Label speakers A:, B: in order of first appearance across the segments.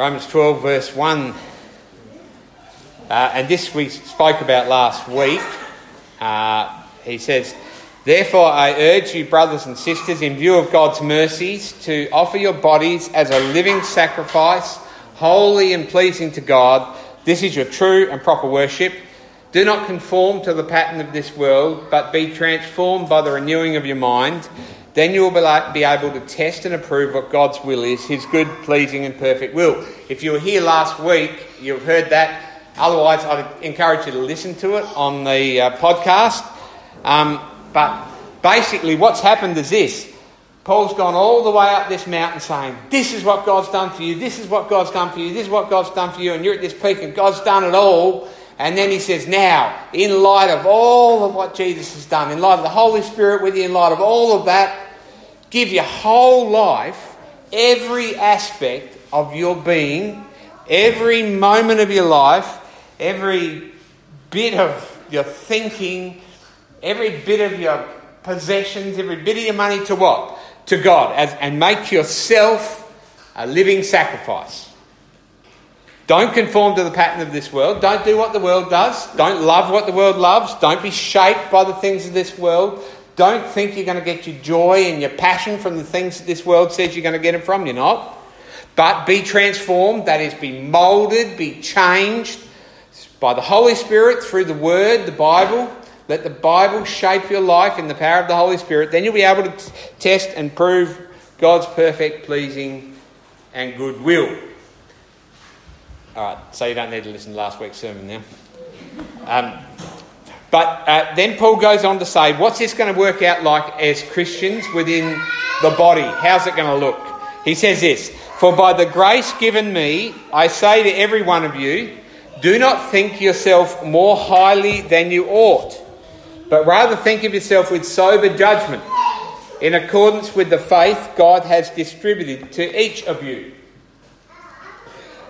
A: Romans 12, verse 1. Uh, and this we spoke about last week. Uh, he says, Therefore, I urge you, brothers and sisters, in view of God's mercies, to offer your bodies as a living sacrifice, holy and pleasing to God. This is your true and proper worship. Do not conform to the pattern of this world, but be transformed by the renewing of your mind. Then you will be able to test and approve what God's will is, his good, pleasing, and perfect will. If you were here last week, you've heard that. Otherwise, I'd encourage you to listen to it on the uh, podcast. Um, but basically, what's happened is this Paul's gone all the way up this mountain saying, This is what God's done for you, this is what God's done for you, this is what God's done for you, and you're at this peak, and God's done it all. And then he says, Now, in light of all of what Jesus has done, in light of the Holy Spirit with you, in light of all of that, give your whole life, every aspect of your being, every moment of your life, every bit of your thinking, every bit of your possessions, every bit of your money to what? To God. As, and make yourself a living sacrifice. Don't conform to the pattern of this world. Don't do what the world does. Don't love what the world loves. Don't be shaped by the things of this world. Don't think you're going to get your joy and your passion from the things that this world says you're going to get it from. You're not. But be transformed, that is, be moulded, be changed by the Holy Spirit through the Word, the Bible. Let the Bible shape your life in the power of the Holy Spirit. Then you'll be able to test and prove God's perfect, pleasing, and good will. All right, so you don't need to listen to last week's sermon now. Um, but uh, then Paul goes on to say, what's this going to work out like as Christians within the body? How's it going to look? He says this For by the grace given me, I say to every one of you, do not think yourself more highly than you ought, but rather think of yourself with sober judgment, in accordance with the faith God has distributed to each of you.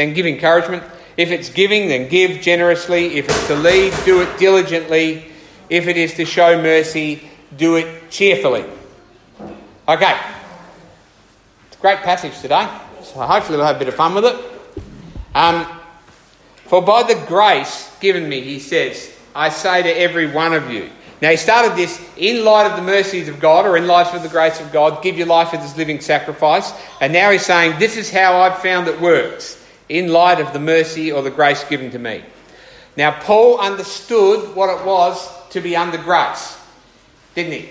A: then give encouragement. If it's giving, then give generously. If it's to lead, do it diligently. If it is to show mercy, do it cheerfully. Okay. It's a great passage today. So hopefully we'll have a bit of fun with it. Um, For by the grace given me, he says, I say to every one of you. Now, he started this in light of the mercies of God or in light of the grace of God, give your life as a living sacrifice. And now he's saying, This is how I've found it works in light of the mercy or the grace given to me. Now, Paul understood what it was to be under grace, didn't he?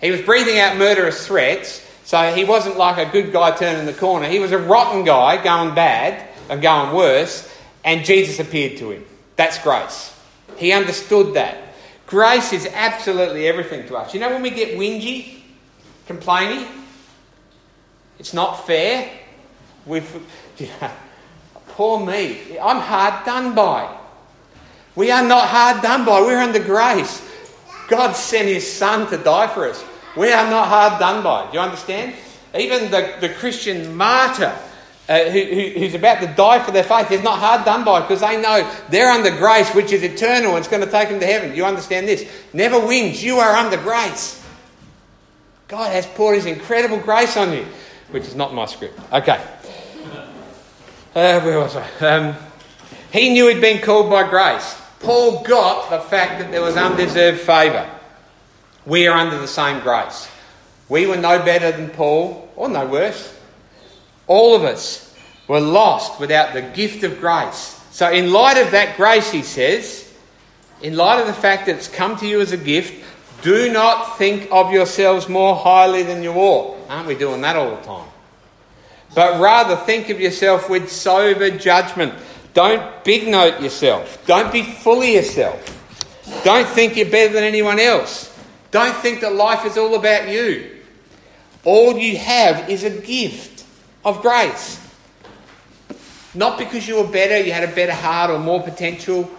A: He was breathing out murderous threats, so he wasn't like a good guy turning the corner. He was a rotten guy going bad and going worse, and Jesus appeared to him. That's grace. He understood that. Grace is absolutely everything to us. You know when we get whingy, complaining? It's not fair. We've, poor me. I'm hard done by. We are not hard done by. We're under grace. God sent His Son to die for us. We are not hard done by. Do you understand? Even the, the Christian martyr uh, who, who, who's about to die for their faith is not hard done by because they know they're under grace, which is eternal and it's going to take them to heaven. Do you understand this? Never wins. You are under grace. God has poured His incredible grace on you, which is not my script. Okay. Uh, where was I? Um, he knew he'd been called by grace. Paul got the fact that there was undeserved favour. We are under the same grace. We were no better than Paul, or no worse. All of us were lost without the gift of grace. So, in light of that grace, he says, in light of the fact that it's come to you as a gift, do not think of yourselves more highly than you ought. Aren't we doing that all the time? But rather think of yourself with sober judgment. Don't big note yourself. Don't be full of yourself. Don't think you're better than anyone else. Don't think that life is all about you. All you have is a gift of grace. Not because you were better, you had a better heart or more potential.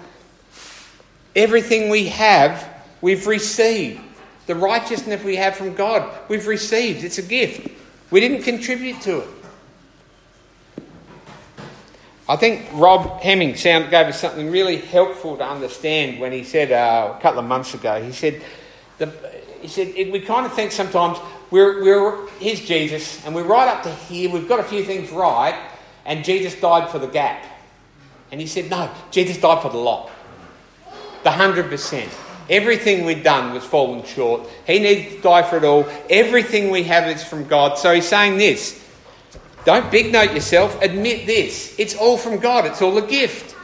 A: Everything we have, we've received. The righteousness we have from God, we've received. It's a gift. We didn't contribute to it. I think Rob Hemming sound, gave us something really helpful to understand when he said uh, a couple of months ago. He said, the, he said it, we kind of think sometimes we're, we're here's Jesus and we're right up to here. We've got a few things right, and Jesus died for the gap. And he said, no, Jesus died for the lot, the hundred percent. Everything we'd done was fallen short. He needed to die for it all. Everything we have is from God. So he's saying this don't big note yourself. Admit this. It's all from God, it's all a gift.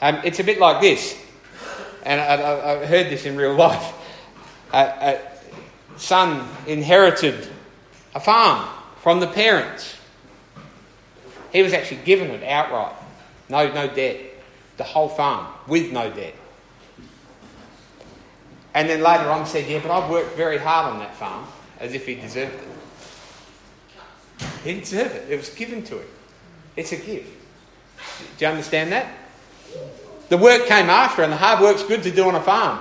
A: Um, it's a bit like this. And I, I heard this in real life. A, a son inherited a farm from the parents. He was actually given it outright. No, no debt. The whole farm with no debt. And then later on said, Yeah, but I've worked very hard on that farm, as if he deserved it. He didn't deserve it. It was given to him. It's a gift. Do you understand that? The work came after, and the hard work's good to do on a farm.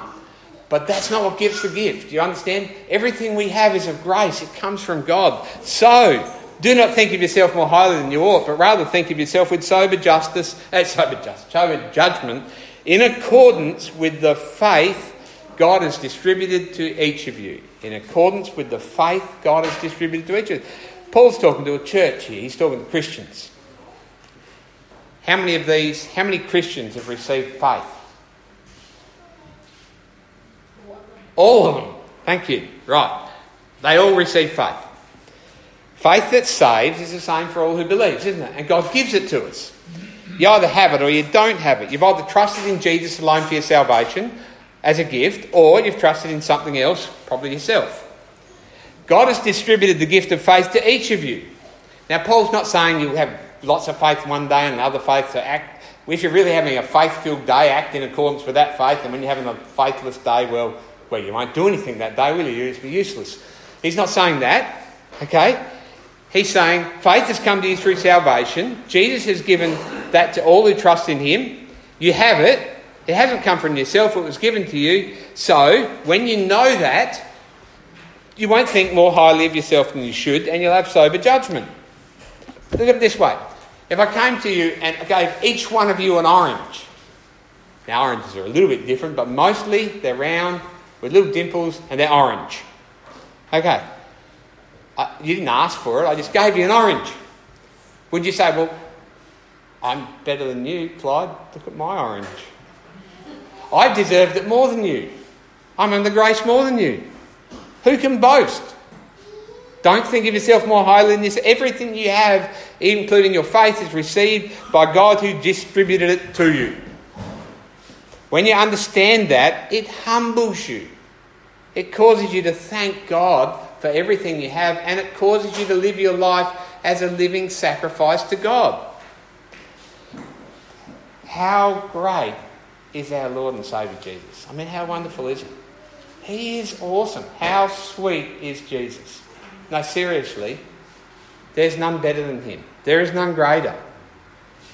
A: But that's not what gives the gift. Do you understand? Everything we have is of grace, it comes from God. So, do not think of yourself more highly than you ought, but rather think of yourself with sober justice, uh, sober justice, sober judgment, in accordance with the faith God has distributed to each of you. In accordance with the faith God has distributed to each of you. Paul's talking to a church here, he's talking to Christians. How many of these, how many Christians have received faith? All of them. Thank you. Right. They all receive faith. Faith that saves is the same for all who believes, isn't it? And God gives it to us. You either have it or you don't have it. You've either trusted in Jesus alone for your salvation as a gift, or you've trusted in something else, probably yourself. God has distributed the gift of faith to each of you. Now, Paul's not saying you have lots of faith one day and another faith to act. If you're really having a faith filled day, act in accordance with that faith. And when you're having a faithless day, well, well, you won't do anything that day, will you? Be useless. He's not saying that, okay? He's saying faith has come to you through salvation. Jesus has given that to all who trust in him. You have it. It hasn't come from yourself, it was given to you. So, when you know that, you won't think more highly of yourself than you should, and you'll have sober judgment. Look at it this way. If I came to you and gave each one of you an orange, now oranges are a little bit different, but mostly they're round with little dimples and they're orange. Okay. I, you didn't ask for it, I just gave you an orange. Would you say, well, I'm better than you, Clyde, look at my orange? I deserved it more than you. I'm under grace more than you. Who can boast? Don't think of yourself more highly than this. Everything you have, including your faith, is received by God who distributed it to you. When you understand that, it humbles you. It causes you to thank God for everything you have, and it causes you to live your life as a living sacrifice to God. How great is our Lord and Saviour Jesus? I mean, how wonderful is it? He is awesome. How sweet is Jesus? No, seriously, there's none better than him. There is none greater.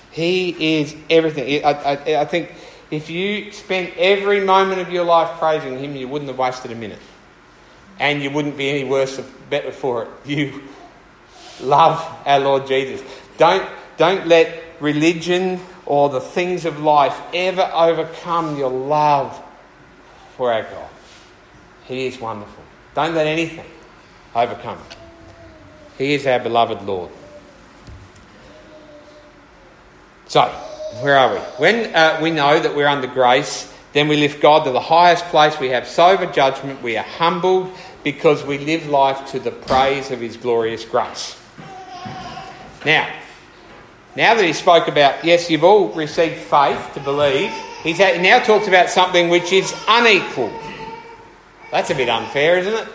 A: He is everything. I, I, I think if you spent every moment of your life praising him, you wouldn't have wasted a minute. And you wouldn't be any worse or better for it. You love our Lord Jesus. Don't, don't let religion or the things of life ever overcome your love for our God. He is wonderful. Don't let anything overcome it. He is our beloved Lord. So, where are we? When uh, we know that we're under grace, then we lift God to the highest place. We have sober judgment. We are humbled because we live life to the praise of His glorious grace. Now, now that he spoke about, yes, you've all received faith to believe, he now talks about something which is unequal. That's a bit unfair, isn't it?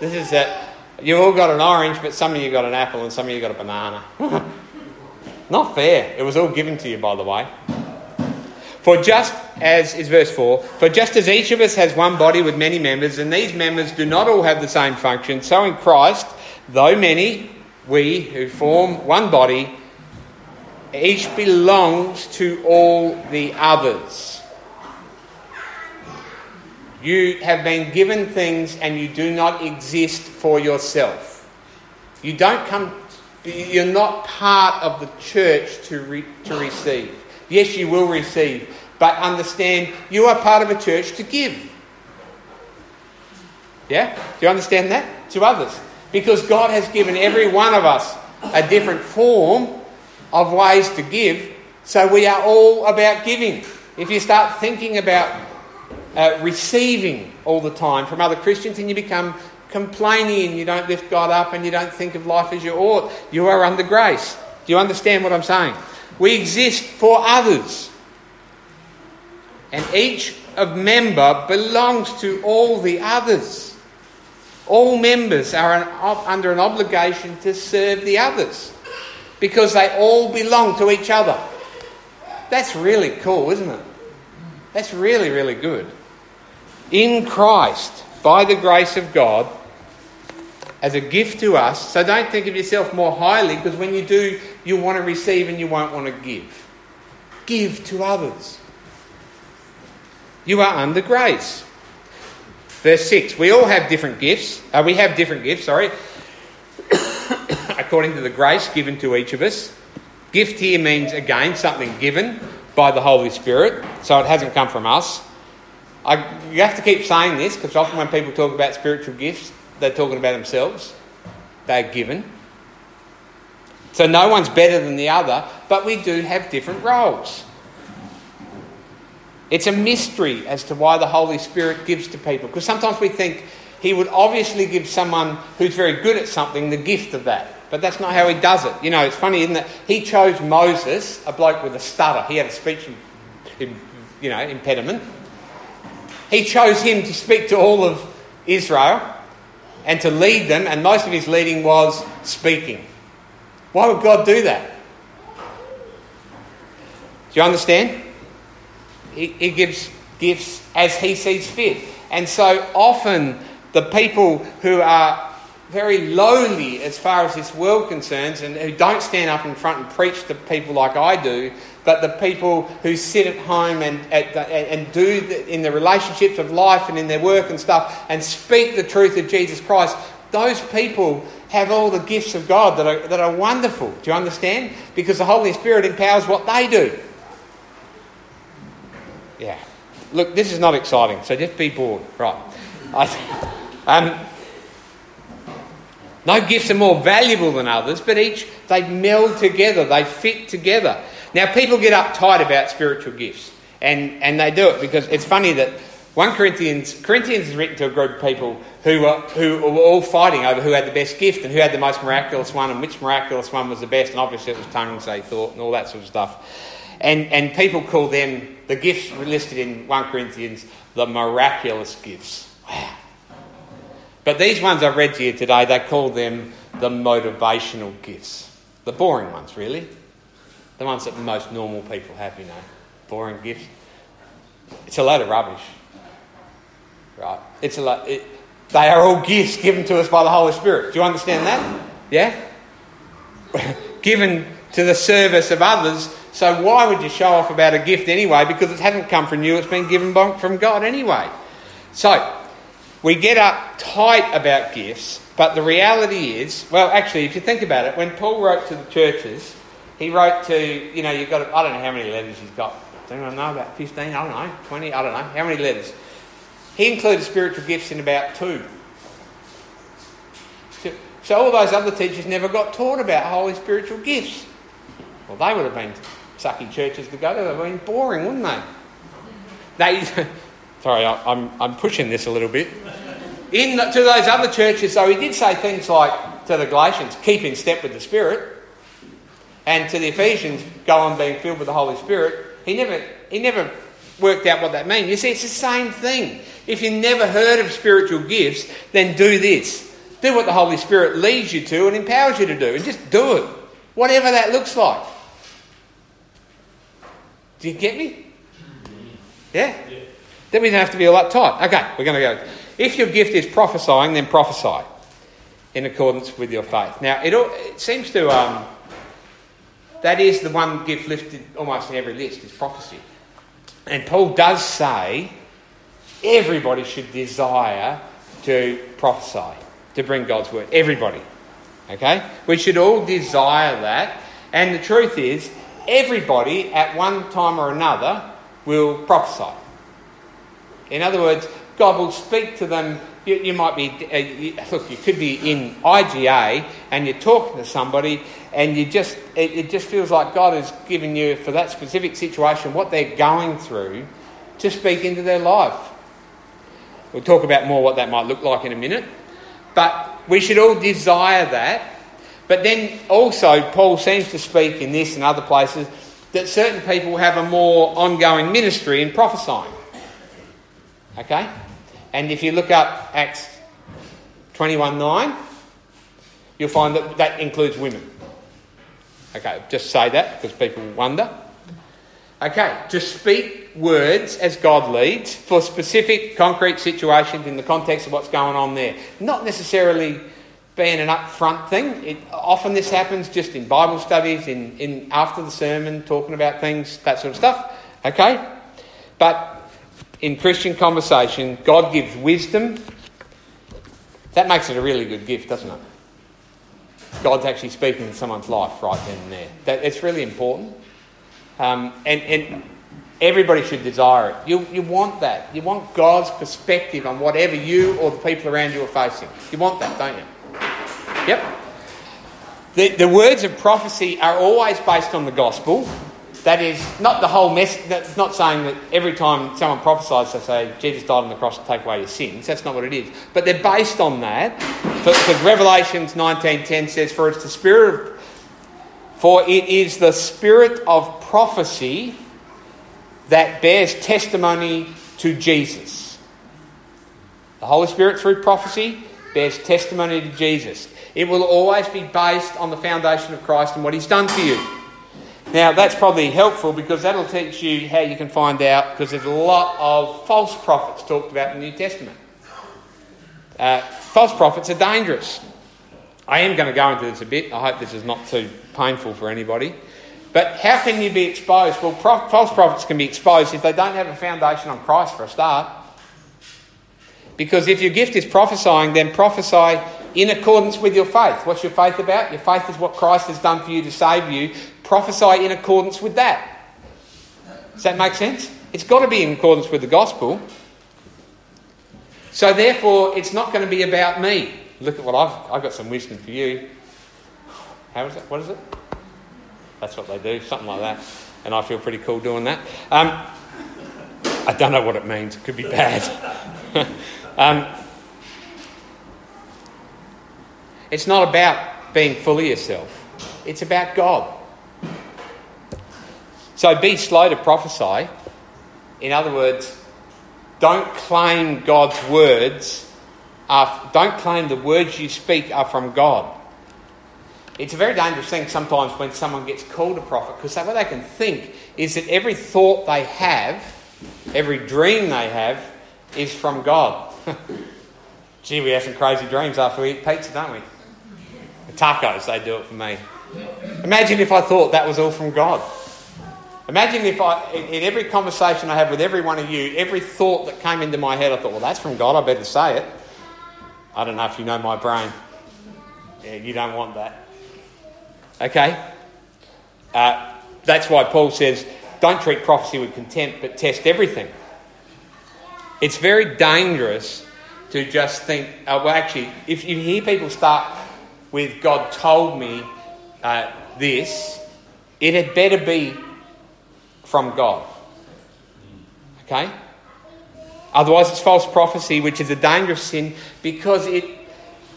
A: This is that you've all got an orange, but some of you got an apple and some of you got a banana. Not fair. It was all given to you, by the way. For just as is verse 4, for just as each of us has one body with many members, and these members do not all have the same function, so in Christ, though many, we who form one body, each belongs to all the others. You have been given things and you do not exist for yourself. You don't come, you're not part of the church to, re, to receive. Yes, you will receive, but understand you are part of a church to give. Yeah? Do you understand that? To others. Because God has given every one of us a different form of ways to give, so we are all about giving. If you start thinking about uh, receiving all the time from other Christians and you become complaining and you don't lift God up and you don't think of life as you ought, you are under grace. Do you understand what I'm saying? We exist for others. And each of member belongs to all the others. All members are an, under an obligation to serve the others because they all belong to each other. That's really cool, isn't it? That's really, really good in Christ by the grace of God as a gift to us. So don't think of yourself more highly because when you do, you want to receive and you won't want to give. Give to others. You are under grace. Verse 6 We all have different gifts. Uh, we have different gifts, sorry, according to the grace given to each of us. Gift here means, again, something given by the Holy Spirit, so it hasn't come from us. I, you have to keep saying this because often when people talk about spiritual gifts, they're talking about themselves. They're given. So no one's better than the other, but we do have different roles. It's a mystery as to why the Holy Spirit gives to people because sometimes we think He would obviously give someone who's very good at something the gift of that. But that's not how He does it. You know, it's funny, isn't it? He chose Moses, a bloke with a stutter. He had a speech, you know, impediment. He chose him to speak to all of Israel and to lead them, and most of his leading was speaking. Why would God do that? Do you understand? He, he gives gifts as he sees fit. And so often the people who are very lowly as far as this world concerns and who don't stand up in front and preach to people like I do, but the people who sit at home and, and do the, in the relationships of life and in their work and stuff and speak the truth of Jesus Christ, those people have all the gifts of God that are, that are wonderful. Do you understand? Because the Holy Spirit empowers what they do. Yeah. Look, this is not exciting, so just be bored. Right. I, um, no gifts are more valuable than others, but each, they meld together, they fit together. Now, people get uptight about spiritual gifts, and, and they do it because it's funny that 1 Corinthians, Corinthians is written to a group of people who were, who were all fighting over who had the best gift and who had the most miraculous one and which miraculous one was the best, and obviously it was tongues, they thought, and all that sort of stuff. And, and people call them, the gifts listed in 1 Corinthians, the miraculous gifts. Wow. But these ones I've read to you today, they call them the motivational gifts. The boring ones, really. The ones that most normal people have, you know. Boring gifts. It's a load of rubbish. Right? It's a lot. It, they are all gifts given to us by the Holy Spirit. Do you understand that? Yeah? given to the service of others. So why would you show off about a gift anyway? Because it hasn't come from you, it's been given from God anyway. So, we get up tight about gifts, but the reality is, well, actually, if you think about it, when Paul wrote to the churches, he wrote to, you know, you've got, I don't know how many letters he's got. Does anyone know about 15? I don't know. 20? I don't know. How many letters? He included spiritual gifts in about two. So, so all those other teachers never got taught about holy spiritual gifts. Well, they would have been sucky churches to go to. They would have been boring, wouldn't they? They, sorry, I, I'm, I'm pushing this a little bit. In the, to those other churches, though, he did say things like to the Galatians, keep in step with the Spirit. And to the Ephesians, go on being filled with the Holy Spirit. He never, he never worked out what that means. You see, it's the same thing. If you never heard of spiritual gifts, then do this. Do what the Holy Spirit leads you to and empowers you to do, and just do it. Whatever that looks like. Do you get me? Yeah? yeah. Then we don't have to be all uptight. Okay, we're going to go. If your gift is prophesying, then prophesy. in accordance with your faith. Now, it, all, it seems to, um, that is the one gift lifted almost in every list, is prophecy. And Paul does say everybody should desire to prophesy, to bring God's word. Everybody. Okay? We should all desire that. And the truth is, everybody at one time or another will prophesy. In other words, God will speak to them. You, you might be, uh, you, look, you could be in IGA and you're talking to somebody and you just, it, it just feels like God has given you, for that specific situation, what they're going through, to speak into their life. We'll talk about more what that might look like in a minute. But we should all desire that. But then also, Paul seems to speak in this and other places that certain people have a more ongoing ministry in prophesying. Okay? And if you look up Acts 21 9, you'll find that that includes women. Okay, just say that because people wonder. Okay, to speak words as God leads for specific concrete situations in the context of what's going on there. Not necessarily being an upfront thing. It, often this happens just in Bible studies, in, in after the sermon, talking about things, that sort of stuff. Okay? But in Christian conversation, God gives wisdom. That makes it a really good gift, doesn't it? God's actually speaking in someone's life right then and there. That, it's really important. Um, and, and everybody should desire it. You, you want that. You want God's perspective on whatever you or the people around you are facing. You want that, don't you? Yep. The, the words of prophecy are always based on the gospel. That is not the whole mess. That's not saying that every time someone prophesies, they say Jesus died on the cross to take away your sins. That's not what it is. But they're based on that. Because Revelations 19:10 says, "For it's the spirit of, for it is the spirit of prophecy that bears testimony to Jesus." The Holy Spirit through prophecy bears testimony to Jesus. It will always be based on the foundation of Christ and what He's done for you. Now, that's probably helpful because that'll teach you how you can find out, because there's a lot of false prophets talked about in the New Testament. Uh, false prophets are dangerous. I am going to go into this a bit. I hope this is not too painful for anybody. But how can you be exposed? Well, false prophets can be exposed if they don't have a foundation on Christ for a start. Because if your gift is prophesying, then prophesy in accordance with your faith. What's your faith about? Your faith is what Christ has done for you to save you prophesy in accordance with that. Does that make sense? It's got to be in accordance with the gospel. So therefore, it's not going to be about me. Look at what I've, I've got some wisdom for you. How is it? What is it? That's what they do, something like that. And I feel pretty cool doing that. Um, I don't know what it means. It could be bad. um, it's not about being fully yourself. It's about God. So be slow to prophesy. In other words, don't claim God's words, are, don't claim the words you speak are from God. It's a very dangerous thing sometimes when someone gets called a prophet because what they can think is that every thought they have, every dream they have, is from God. Gee, we have some crazy dreams after we eat pizza, don't we? The tacos, they do it for me. Imagine if I thought that was all from God. Imagine if I, in every conversation I have with every one of you, every thought that came into my head, I thought, well, that's from God, I better say it. I don't know if you know my brain. Yeah, you don't want that. Okay? Uh, that's why Paul says, don't treat prophecy with contempt, but test everything. It's very dangerous to just think, uh, well, actually, if you hear people start with, God told me uh, this, it had better be from God. Okay? Otherwise, it's false prophecy, which is a dangerous sin because it,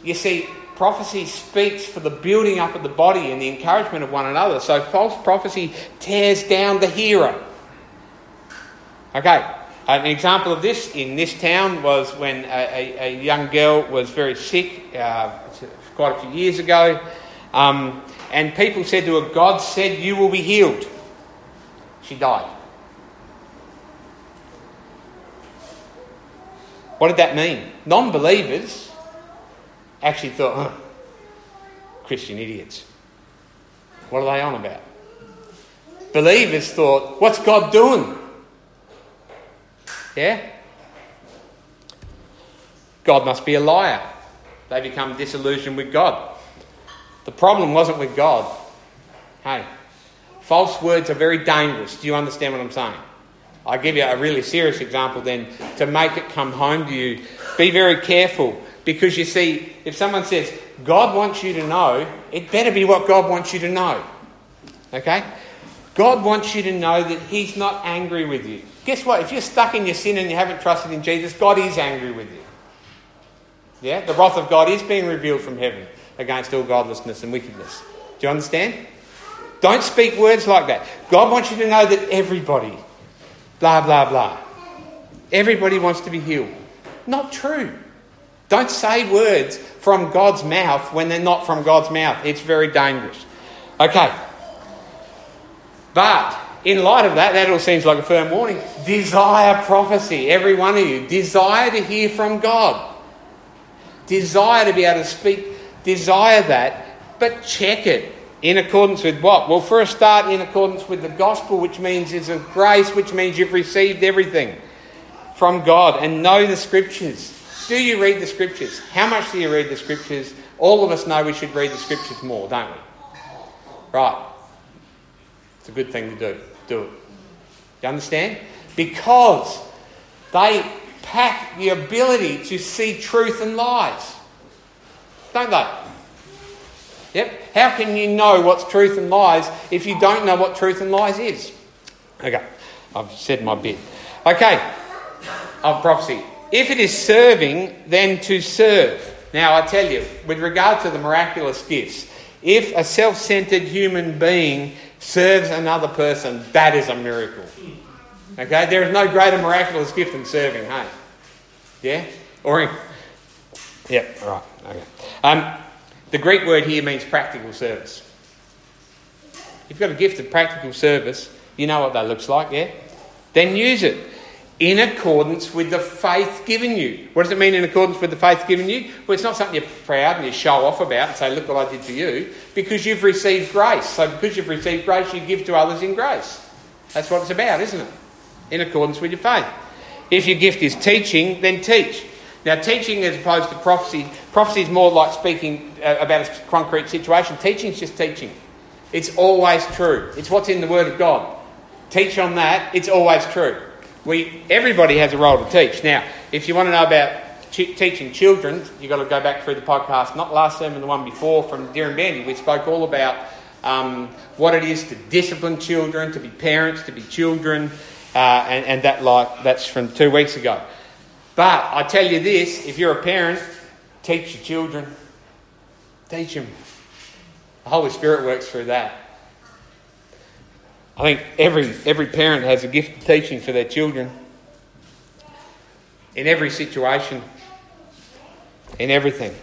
A: you see, prophecy speaks for the building up of the body and the encouragement of one another. So, false prophecy tears down the hearer. Okay, an example of this in this town was when a, a, a young girl was very sick uh, quite a few years ago, um, and people said to her, God said, You will be healed she died. What did that mean? Non believers actually thought, huh, Christian idiots. What are they on about? Believers thought, what's God doing? Yeah? God must be a liar. They become disillusioned with God. The problem wasn't with God. Hey, false words are very dangerous. Do you understand what I'm saying? I'll give you a really serious example then to make it come home to you. Be very careful because you see, if someone says, God wants you to know, it better be what God wants you to know. Okay? God wants you to know that He's not angry with you. Guess what? If you're stuck in your sin and you haven't trusted in Jesus, God is angry with you. Yeah? The wrath of God is being revealed from heaven against all godlessness and wickedness. Do you understand? Don't speak words like that. God wants you to know that everybody, blah, blah, blah. Everybody wants to be healed. Not true. Don't say words from God's mouth when they're not from God's mouth. It's very dangerous. Okay. But in light of that, that all seems like a firm warning. Desire prophecy, every one of you. Desire to hear from God. Desire to be able to speak. Desire that, but check it. In accordance with what? Well, a start, in accordance with the gospel, which means it's of grace, which means you've received everything from God and know the scriptures. Do you read the scriptures? How much do you read the scriptures? All of us know we should read the scriptures more, don't we? Right. It's a good thing to do. Do it. You understand? Because they pack the ability to see truth and lies. Don't they? Yep. How can you know what's truth and lies if you don't know what truth and lies is? Okay. I've said my bit. Okay. Of prophecy. If it is serving, then to serve. Now, I tell you, with regard to the miraculous gifts, if a self centered human being serves another person, that is a miracle. Okay? There is no greater miraculous gift than serving, hey? Yeah? Or, yep, right, okay. Um, the Greek word here means practical service. If you've got a gift of practical service, you know what that looks like, yeah? Then use it in accordance with the faith given you. What does it mean in accordance with the faith given you? Well, it's not something you're proud and you show off about and say, look what I did for you, because you've received grace. So, because you've received grace, you give to others in grace. That's what it's about, isn't it? In accordance with your faith. If your gift is teaching, then teach. Now, teaching as opposed to prophecy, prophecy is more like speaking uh, about a concrete situation. Teaching is just teaching. It's always true. It's what's in the Word of God. Teach on that, it's always true. We, everybody has a role to teach. Now, if you want to know about ch- teaching children, you've got to go back through the podcast, not last sermon, the one before from Darren Bandy. We spoke all about um, what it is to discipline children, to be parents, to be children, uh, and, and that like that's from two weeks ago. But I tell you this: if you're a parent, teach your children, teach them. The Holy Spirit works through that. I think every, every parent has a gift of teaching for their children. In every situation, in everything.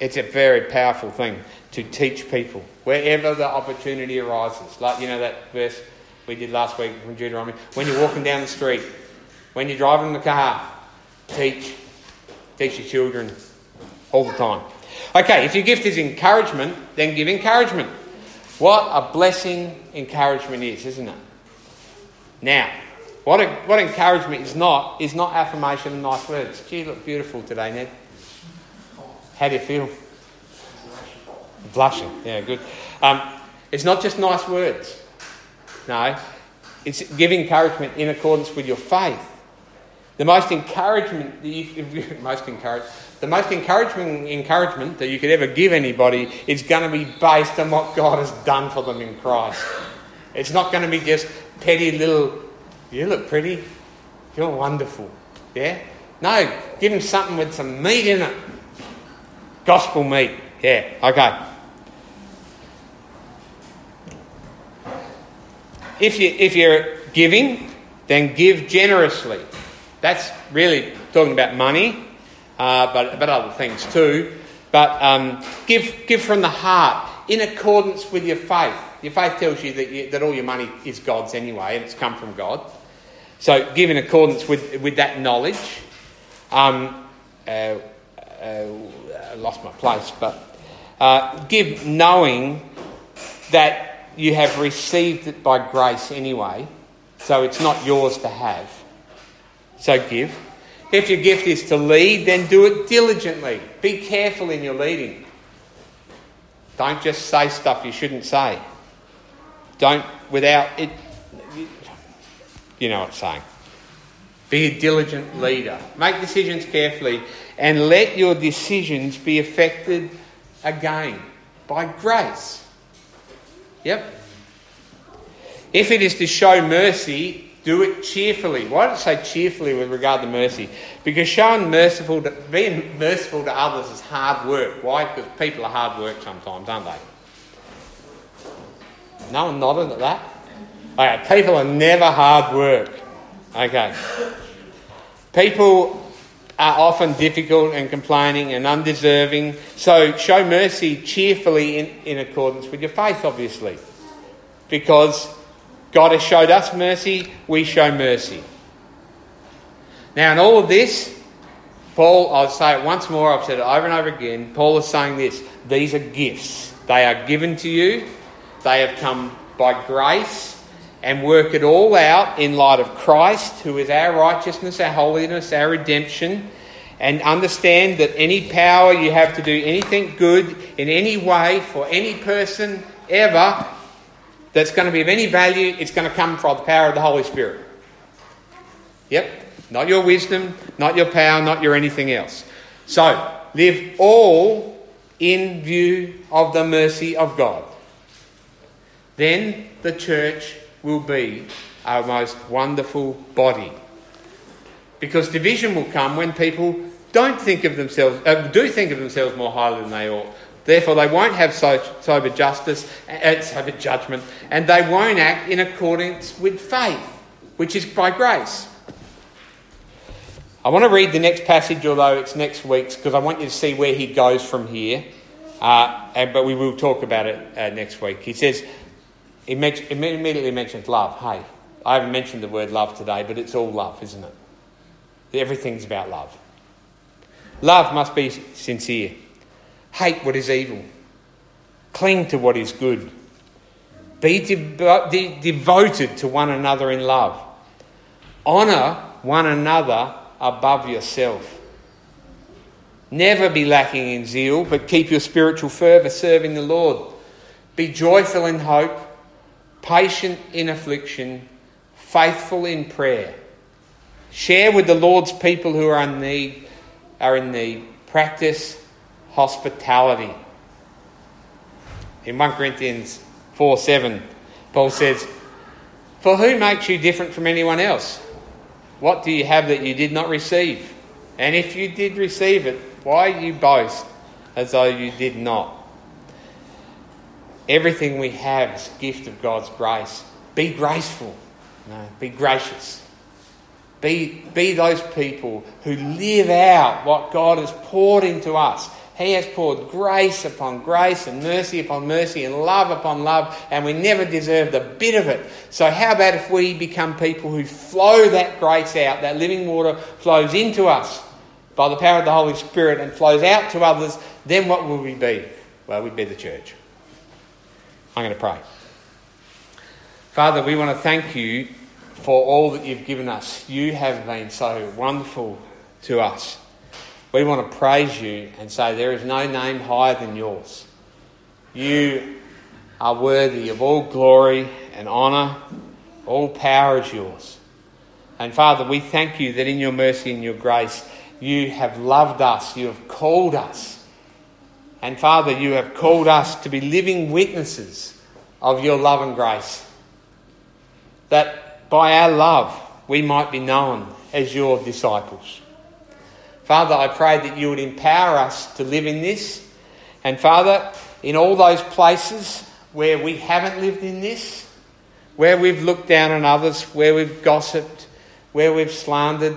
A: It's a very powerful thing to teach people wherever the opportunity arises. Like, you know, that verse we did last week from Deuteronomy. When you're walking down the street, when you're driving the car, teach. Teach your children all the time. Okay, if your gift is encouragement, then give encouragement. What a blessing encouragement is, isn't it? Now, what, a, what encouragement is not, is not affirmation and nice words. Gee, you look beautiful today, Ned. How do you feel? Blushing. Yeah, good. Um, it's not just nice words. No, it's give encouragement in accordance with your faith. The most encouragement that you, most encourage, the most encouraging encouragement that you could ever give anybody is going to be based on what God has done for them in Christ. It's not going to be just petty little, you look pretty, you're wonderful. Yeah? No, give them something with some meat in it. Gospel meat. Yeah, okay. If, you, if you're giving, then give generously. That's really talking about money, uh, but, about other things too. But um, give, give from the heart in accordance with your faith. Your faith tells you that, you, that all your money is God's anyway, and it's come from God. So give in accordance with, with that knowledge. Um, uh, uh, I lost my place, but Uh, give knowing that you have received it by grace anyway, so it's not yours to have. So give. If your gift is to lead, then do it diligently. Be careful in your leading. Don't just say stuff you shouldn't say. Don't, without it, you know what I'm saying. Be a diligent leader. Make decisions carefully and let your decisions be affected again by grace. Yep. If it is to show mercy, do it cheerfully. Why did it say cheerfully with regard to mercy? Because showing merciful to, being merciful to others is hard work. Why? Because people are hard work sometimes, aren't they? No one nodded at that? Okay, people are never hard work. Okay. People are often difficult and complaining and undeserving. So show mercy cheerfully in, in accordance with your faith, obviously. Because God has showed us mercy, we show mercy. Now, in all of this, Paul, I'll say it once more, I've said it over and over again. Paul is saying this these are gifts. They are given to you, they have come by grace and work it all out in light of Christ, who is our righteousness, our holiness, our redemption, and understand that any power you have to do anything good in any way for any person ever that's going to be of any value, it's going to come from the power of the Holy Spirit. Yep, not your wisdom, not your power, not your anything else. So, live all in view of the mercy of God. Then the church will be our most wonderful body. Because division will come when people don't think of themselves, uh, do think of themselves more highly than they ought. Therefore, they won't have sober justice, uh, sober judgment, and they won't act in accordance with faith, which is by grace. I want to read the next passage, although it's next week's, because I want you to see where he goes from here. Uh, and, but we will talk about it uh, next week. He says, he immediately mentions love. Hey, I haven't mentioned the word love today, but it's all love, isn't it? Everything's about love. Love must be sincere. Hate what is evil. Cling to what is good. Be de- de- devoted to one another in love. Honour one another above yourself. Never be lacking in zeal, but keep your spiritual fervour serving the Lord. Be joyful in hope patient in affliction, faithful in prayer. Share with the Lord's people who are in need, are in need. Practice hospitality. In 1 Corinthians 4 7, Paul says, For who makes you different from anyone else? What do you have that you did not receive? And if you did receive it, why you boast as though you did not? Everything we have is a gift of God's grace. Be graceful. No, be gracious. Be, be those people who live out what God has poured into us. He has poured grace upon grace and mercy upon mercy and love upon love, and we never deserved a bit of it. So, how about if we become people who flow that grace out, that living water flows into us by the power of the Holy Spirit and flows out to others? Then what will we be? Well, we'd be the church. I'm going to pray. Father, we want to thank you for all that you've given us. You have been so wonderful to us. We want to praise you and say there is no name higher than yours. You are worthy of all glory and honour. All power is yours. And Father, we thank you that in your mercy and your grace, you have loved us, you have called us and Father, you have called us to be living witnesses of your love and grace. That by our love we might be known as your disciples. Father, I pray that you would empower us to live in this. And Father, in all those places where we haven't lived in this, where we've looked down on others, where we've gossiped, where we've slandered,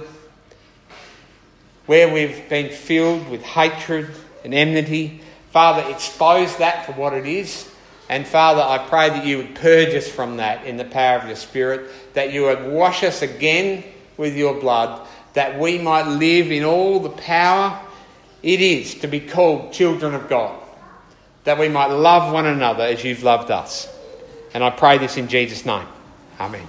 A: where we've been filled with hatred and enmity, Father, expose that for what it is. And Father, I pray that you would purge us from that in the power of your Spirit, that you would wash us again with your blood, that we might live in all the power it is to be called children of God. that we might love one another as you've loved us. And I pray this in Jesus' name. Amen.